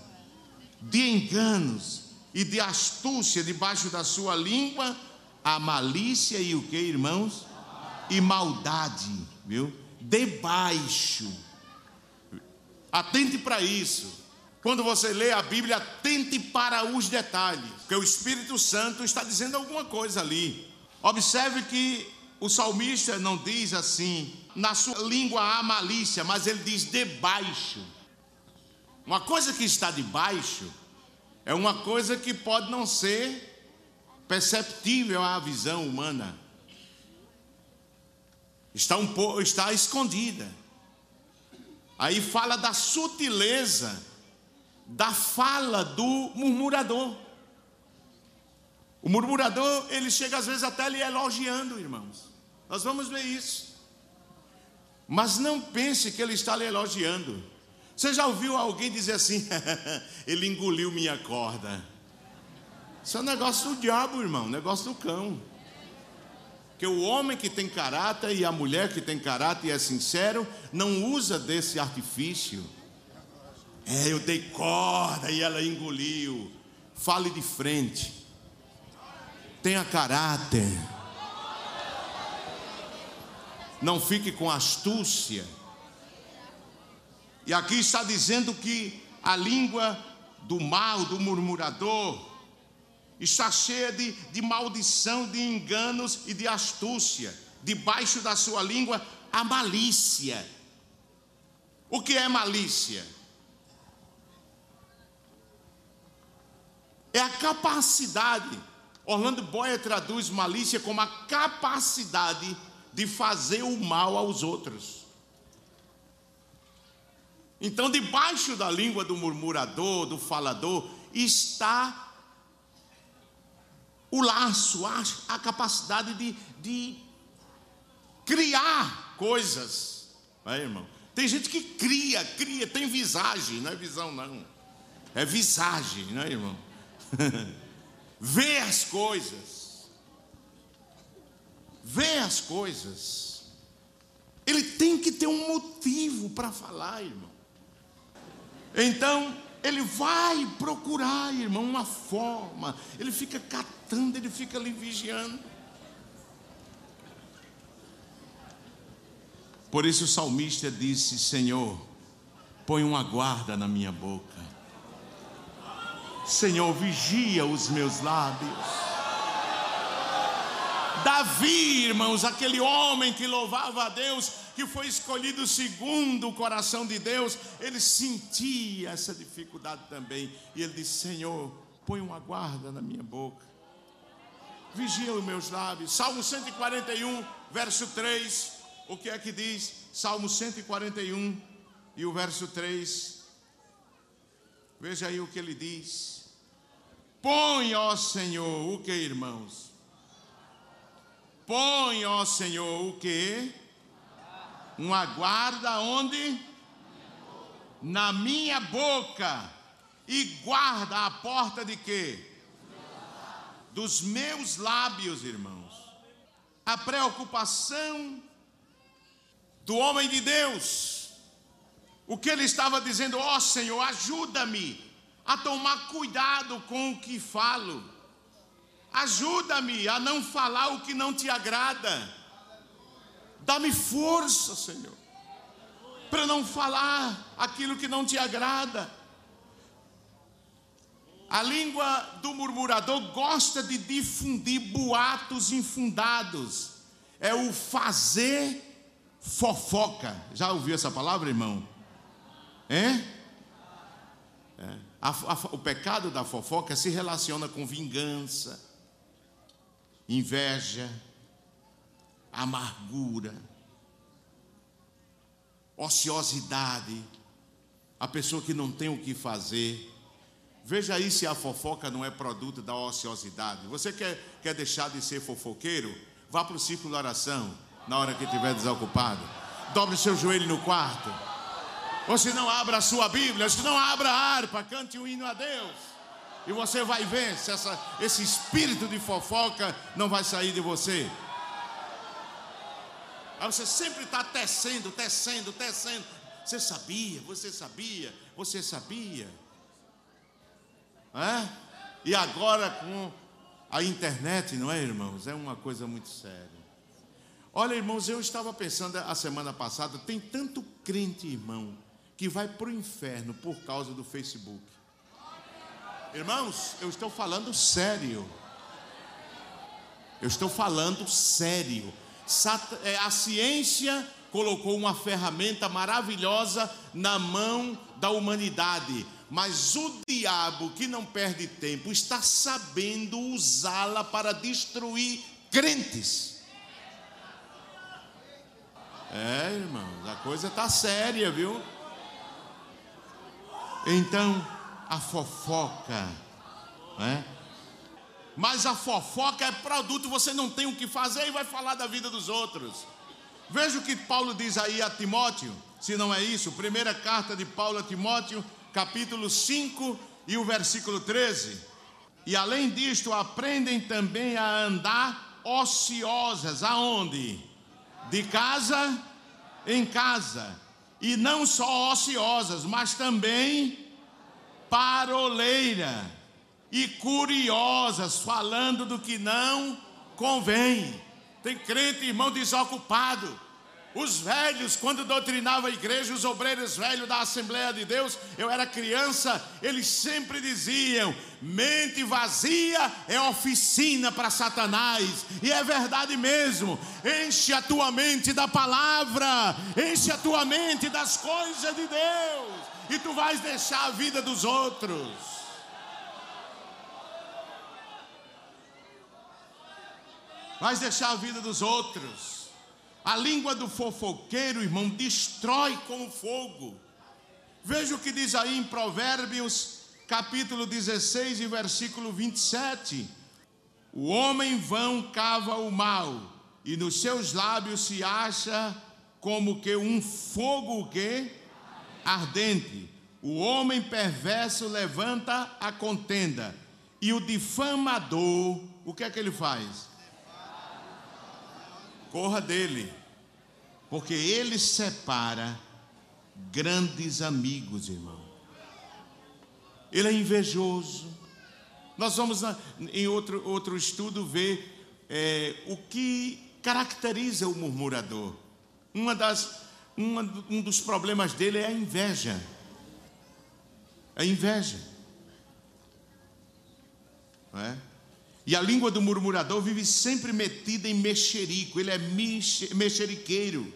de enganos e de astúcia debaixo da sua língua, a malícia e o que, irmãos? E maldade, viu? Debaixo. Atente para isso. Quando você lê a Bíblia, atente para os detalhes, porque o Espírito Santo está dizendo alguma coisa ali. Observe que o salmista não diz assim, na sua língua há malícia, mas ele diz debaixo. Uma coisa que está debaixo é uma coisa que pode não ser perceptível à visão humana. Está um pouco, está escondida. Aí fala da sutileza da fala do murmurador. O murmurador, ele chega às vezes até lhe elogiando, irmãos. Nós vamos ver isso. Mas não pense que ele está lhe elogiando. Você já ouviu alguém dizer assim: ele engoliu minha corda? Isso é um negócio do diabo, irmão, negócio do cão. Que o homem que tem caráter e a mulher que tem caráter e é sincero, não usa desse artifício. É, eu dei corda e ela engoliu. Fale de frente tenha caráter. Não fique com astúcia. E aqui está dizendo que a língua do mal, do murmurador, está cheia de, de maldição, de enganos e de astúcia. Debaixo da sua língua, a malícia. O que é malícia? É a capacidade Orlando Boyer traduz malícia como a capacidade de fazer o mal aos outros. Então, debaixo da língua do murmurador, do falador, está o laço, a, a capacidade de, de criar coisas. É, irmão? Tem gente que cria, cria, tem visagem, não é visão não. É visagem, não é, irmão? Vê as coisas. Vê as coisas. Ele tem que ter um motivo para falar, irmão. Então, ele vai procurar, irmão, uma forma. Ele fica catando, ele fica ali vigiando. Por isso o salmista disse: Senhor, põe uma guarda na minha boca. Senhor, vigia os meus lábios. Davi, irmãos, aquele homem que louvava a Deus, que foi escolhido segundo o coração de Deus, ele sentia essa dificuldade também. E ele disse: Senhor, põe uma guarda na minha boca, vigia os meus lábios. Salmo 141, verso 3. O que é que diz? Salmo 141 e o verso 3. Veja aí o que ele diz. Põe, ó Senhor, o que, irmãos? Põe, ó Senhor, o que? Uma guarda onde? Na minha boca. E guarda a porta de quê? Dos meus lábios, irmãos. A preocupação do homem de Deus. O que ele estava dizendo, ó oh, Senhor, ajuda-me a tomar cuidado com o que falo Ajuda-me a não falar o que não te agrada. Dá-me força, Senhor, para não falar aquilo que não te agrada. A língua do murmurador gosta de difundir boatos infundados. É o fazer fofoca. Já ouviu essa palavra, irmão? É? é. A, a, o pecado da fofoca se relaciona com vingança, inveja, amargura, ociosidade, a pessoa que não tem o que fazer. Veja aí se a fofoca não é produto da ociosidade. Você quer, quer deixar de ser fofoqueiro? Vá para o círculo de oração na hora que estiver desocupado. Dobre seu joelho no quarto. Ou se não, abra a sua Bíblia. Se não, abra a harpa, cante um hino a Deus. E você vai ver se essa, esse espírito de fofoca não vai sair de você. Aí você sempre está tecendo, tecendo, tecendo. Você sabia, você sabia, você sabia. É? E agora com a internet, não é, irmãos? É uma coisa muito séria. Olha, irmãos, eu estava pensando a semana passada, tem tanto crente, irmão, que vai para o inferno por causa do Facebook. Irmãos, eu estou falando sério. Eu estou falando sério. É, a ciência colocou uma ferramenta maravilhosa na mão da humanidade, mas o diabo, que não perde tempo, está sabendo usá-la para destruir crentes. É, irmãos, a coisa está séria, viu? Então, a fofoca, né? Mas a fofoca é produto, você não tem o que fazer e vai falar da vida dos outros. Veja o que Paulo diz aí a Timóteo, se não é isso, primeira carta de Paulo a Timóteo, capítulo 5 e o versículo 13. E além disto, aprendem também a andar ociosas, aonde? De casa em casa. E não só ociosas, mas também paroleira e curiosas, falando do que não convém. Tem crente, irmão, desocupado. Os velhos, quando doutrinava a igreja, os obreiros velhos da Assembleia de Deus, eu era criança, eles sempre diziam: mente vazia é oficina para Satanás, e é verdade mesmo. Enche a tua mente da palavra, enche a tua mente das coisas de Deus e tu vais deixar a vida dos outros. Vais deixar a vida dos outros. A língua do fofoqueiro, irmão, destrói com fogo. Veja o que diz aí em Provérbios, capítulo 16 e versículo 27. O homem vão cava o mal, e nos seus lábios se acha como que um fogo que ardente. O homem perverso levanta a contenda, e o difamador, o que é que ele faz? Corra dele, porque ele separa grandes amigos, irmão. Ele é invejoso. Nós vamos em outro, outro estudo ver é, o que caracteriza o murmurador. Uma das, uma, um dos problemas dele é a inveja. A inveja. Não é? E a língua do murmurador vive sempre metida em mexerico, ele é mexeriqueiro.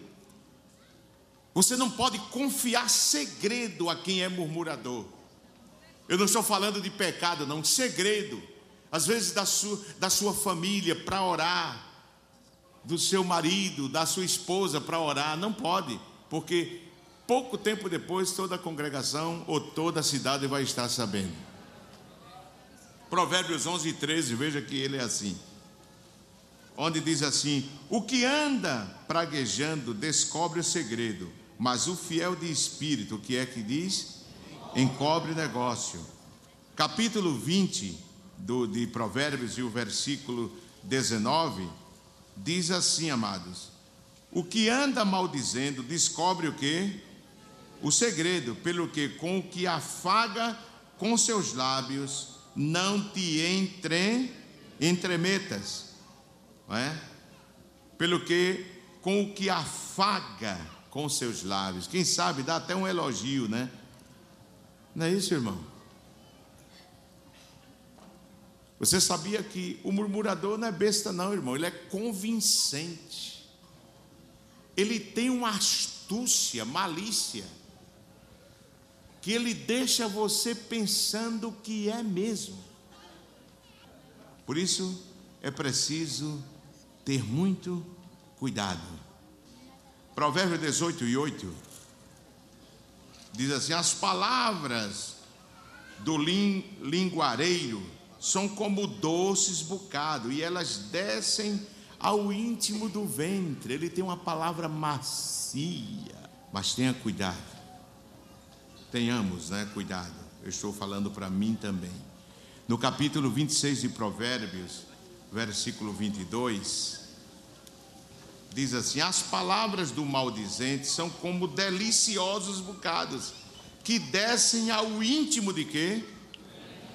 Você não pode confiar segredo a quem é murmurador. Eu não estou falando de pecado, não, segredo. Às vezes da sua, da sua família para orar, do seu marido, da sua esposa para orar, não pode, porque pouco tempo depois toda a congregação ou toda a cidade vai estar sabendo. Provérbios 11 e 13, veja que ele é assim. Onde diz assim: O que anda praguejando descobre o segredo, mas o fiel de espírito, o que é que diz? encobre negócio. Capítulo 20 do, de Provérbios e o versículo 19 diz assim, amados: O que anda maldizendo descobre o que? O segredo, pelo que com o que afaga com seus lábios não te entre, entremetas, não é? Pelo que com o que afaga com seus lábios, quem sabe dá até um elogio, né? Não é isso, irmão? Você sabia que o murmurador não é besta, não, irmão, ele é convincente. Ele tem uma astúcia, malícia, que ele deixa você pensando que é mesmo. Por isso é preciso ter muito cuidado. Provérbio 18 e 8 Diz assim: as palavras do linguareiro são como doces bocados e elas descem ao íntimo do ventre. Ele tem uma palavra macia, mas tenha cuidado. Tenhamos, né, cuidado. Eu estou falando para mim também. No capítulo 26 de Provérbios, versículo 22, diz assim: As palavras do maldizente são como deliciosos bocados que descem ao íntimo de quê?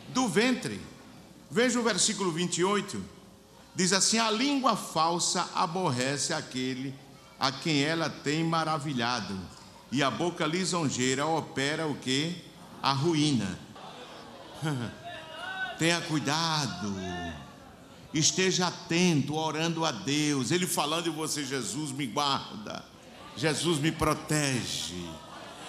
Do ventre. Veja o versículo 28. Diz assim: A língua falsa aborrece aquele a quem ela tem maravilhado, e a boca lisonjeira opera o que? A ruína. Tenha cuidado esteja atento, orando a Deus, Ele falando em você, Jesus me guarda, Jesus me protege.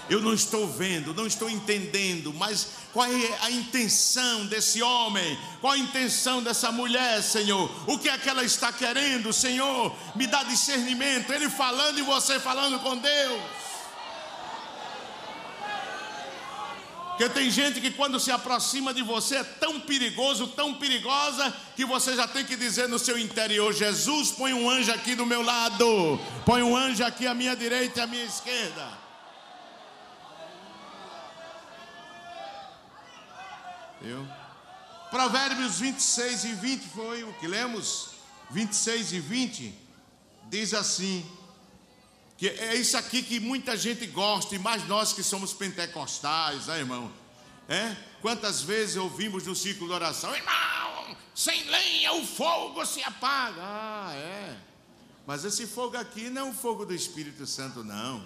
Eu não estou vendo, não estou entendendo, mas qual é a intenção desse homem? Qual a intenção dessa mulher, Senhor? O que é que ela está querendo, Senhor? Me dá discernimento. Ele falando e você falando com Deus. Porque tem gente que quando se aproxima de você é tão perigoso, tão perigosa, que você já tem que dizer no seu interior: Jesus, põe um anjo aqui do meu lado, põe um anjo aqui à minha direita e à minha esquerda. Viu? Provérbios 26 e 20 foi o que lemos? 26 e 20 diz assim: que é isso aqui que muita gente gosta, e mais nós que somos pentecostais, né, irmão? É? Quantas vezes ouvimos no ciclo de oração, irmão, sem lenha o fogo se apaga. Ah, é. Mas esse fogo aqui não é o fogo do Espírito Santo, não.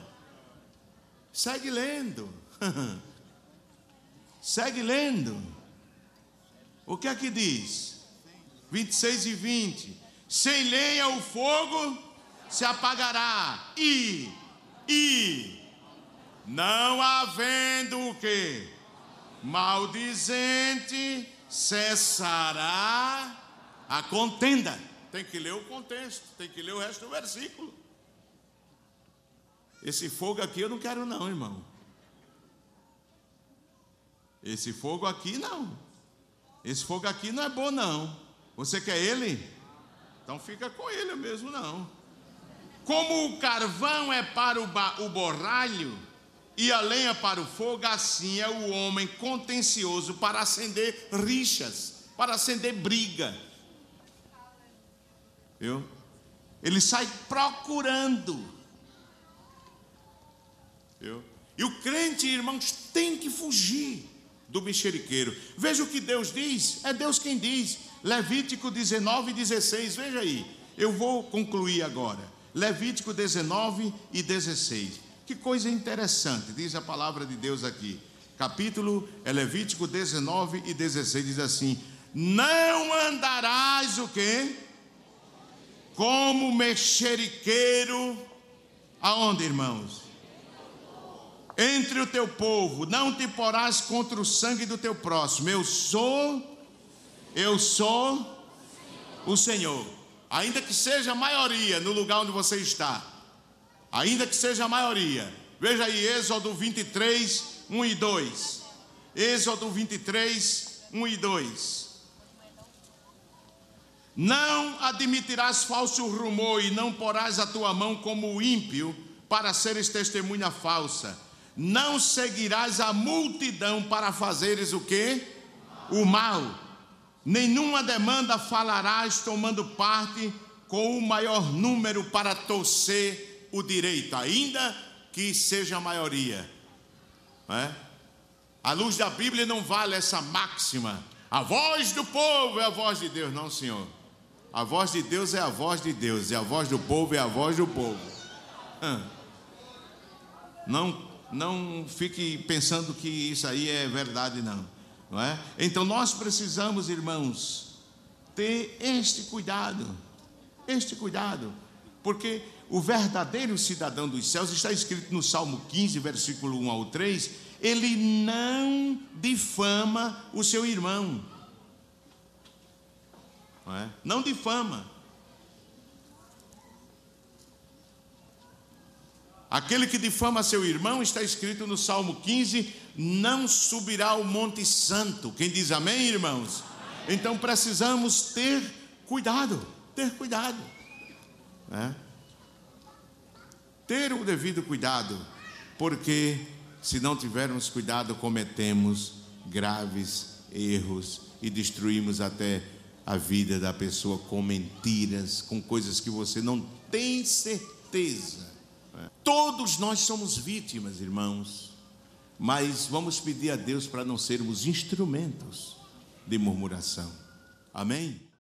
Segue lendo. Segue lendo. O que é que diz? 26 e 20. Sem lenha o fogo se apagará e e não havendo o que maldizente cessará a contenda. Tem que ler o contexto, tem que ler o resto do versículo. Esse fogo aqui eu não quero não, irmão. Esse fogo aqui não. Esse fogo aqui não é bom não. Você quer ele? Então fica com ele mesmo, não. Como o carvão é para o, o borralho e a lenha para o fogo, assim é o homem contencioso para acender rixas, para acender briga. Viu? Ele sai procurando. Viu? E o crente, irmãos, tem que fugir do mexeriqueiro. Veja o que Deus diz, é Deus quem diz. Levítico 19 e 16, veja aí. Eu vou concluir agora. Levítico 19 e 16. Que coisa interessante, diz a palavra de Deus aqui. Capítulo é Levítico 19 e 16 diz assim: Não andarás o quê? Como mexeriqueiro aonde, irmãos? Entre o teu povo, não te porás contra o sangue do teu próximo. Eu sou eu sou o Senhor. Ainda que seja a maioria no lugar onde você está. Ainda que seja a maioria. Veja aí Êxodo 23, 1 e 2. Êxodo 23, 1 e 2. Não admitirás falso rumor e não porás a tua mão como ímpio para seres testemunha falsa. Não seguirás a multidão para fazeres o que? O mal Nenhuma demanda falarás tomando parte com o maior número para torcer o direito, ainda que seja a maioria. É? A luz da Bíblia não vale essa máxima. A voz do povo é a voz de Deus, não, Senhor. A voz de Deus é a voz de Deus, e a voz do povo é a voz do povo. Não, não fique pensando que isso aí é verdade, não não é? Então nós precisamos, irmãos, ter este cuidado, este cuidado, porque o verdadeiro cidadão dos céus está escrito no Salmo 15, versículo 1 ao 3, ele não difama o seu irmão. Não, é? não difama. Aquele que difama seu irmão, está escrito no Salmo 15, não subirá ao Monte Santo. Quem diz amém, irmãos? Então precisamos ter cuidado, ter cuidado. Né? Ter o devido cuidado, porque se não tivermos cuidado, cometemos graves erros e destruímos até a vida da pessoa com mentiras, com coisas que você não tem certeza Todos nós somos vítimas, irmãos, mas vamos pedir a Deus para não sermos instrumentos de murmuração. Amém?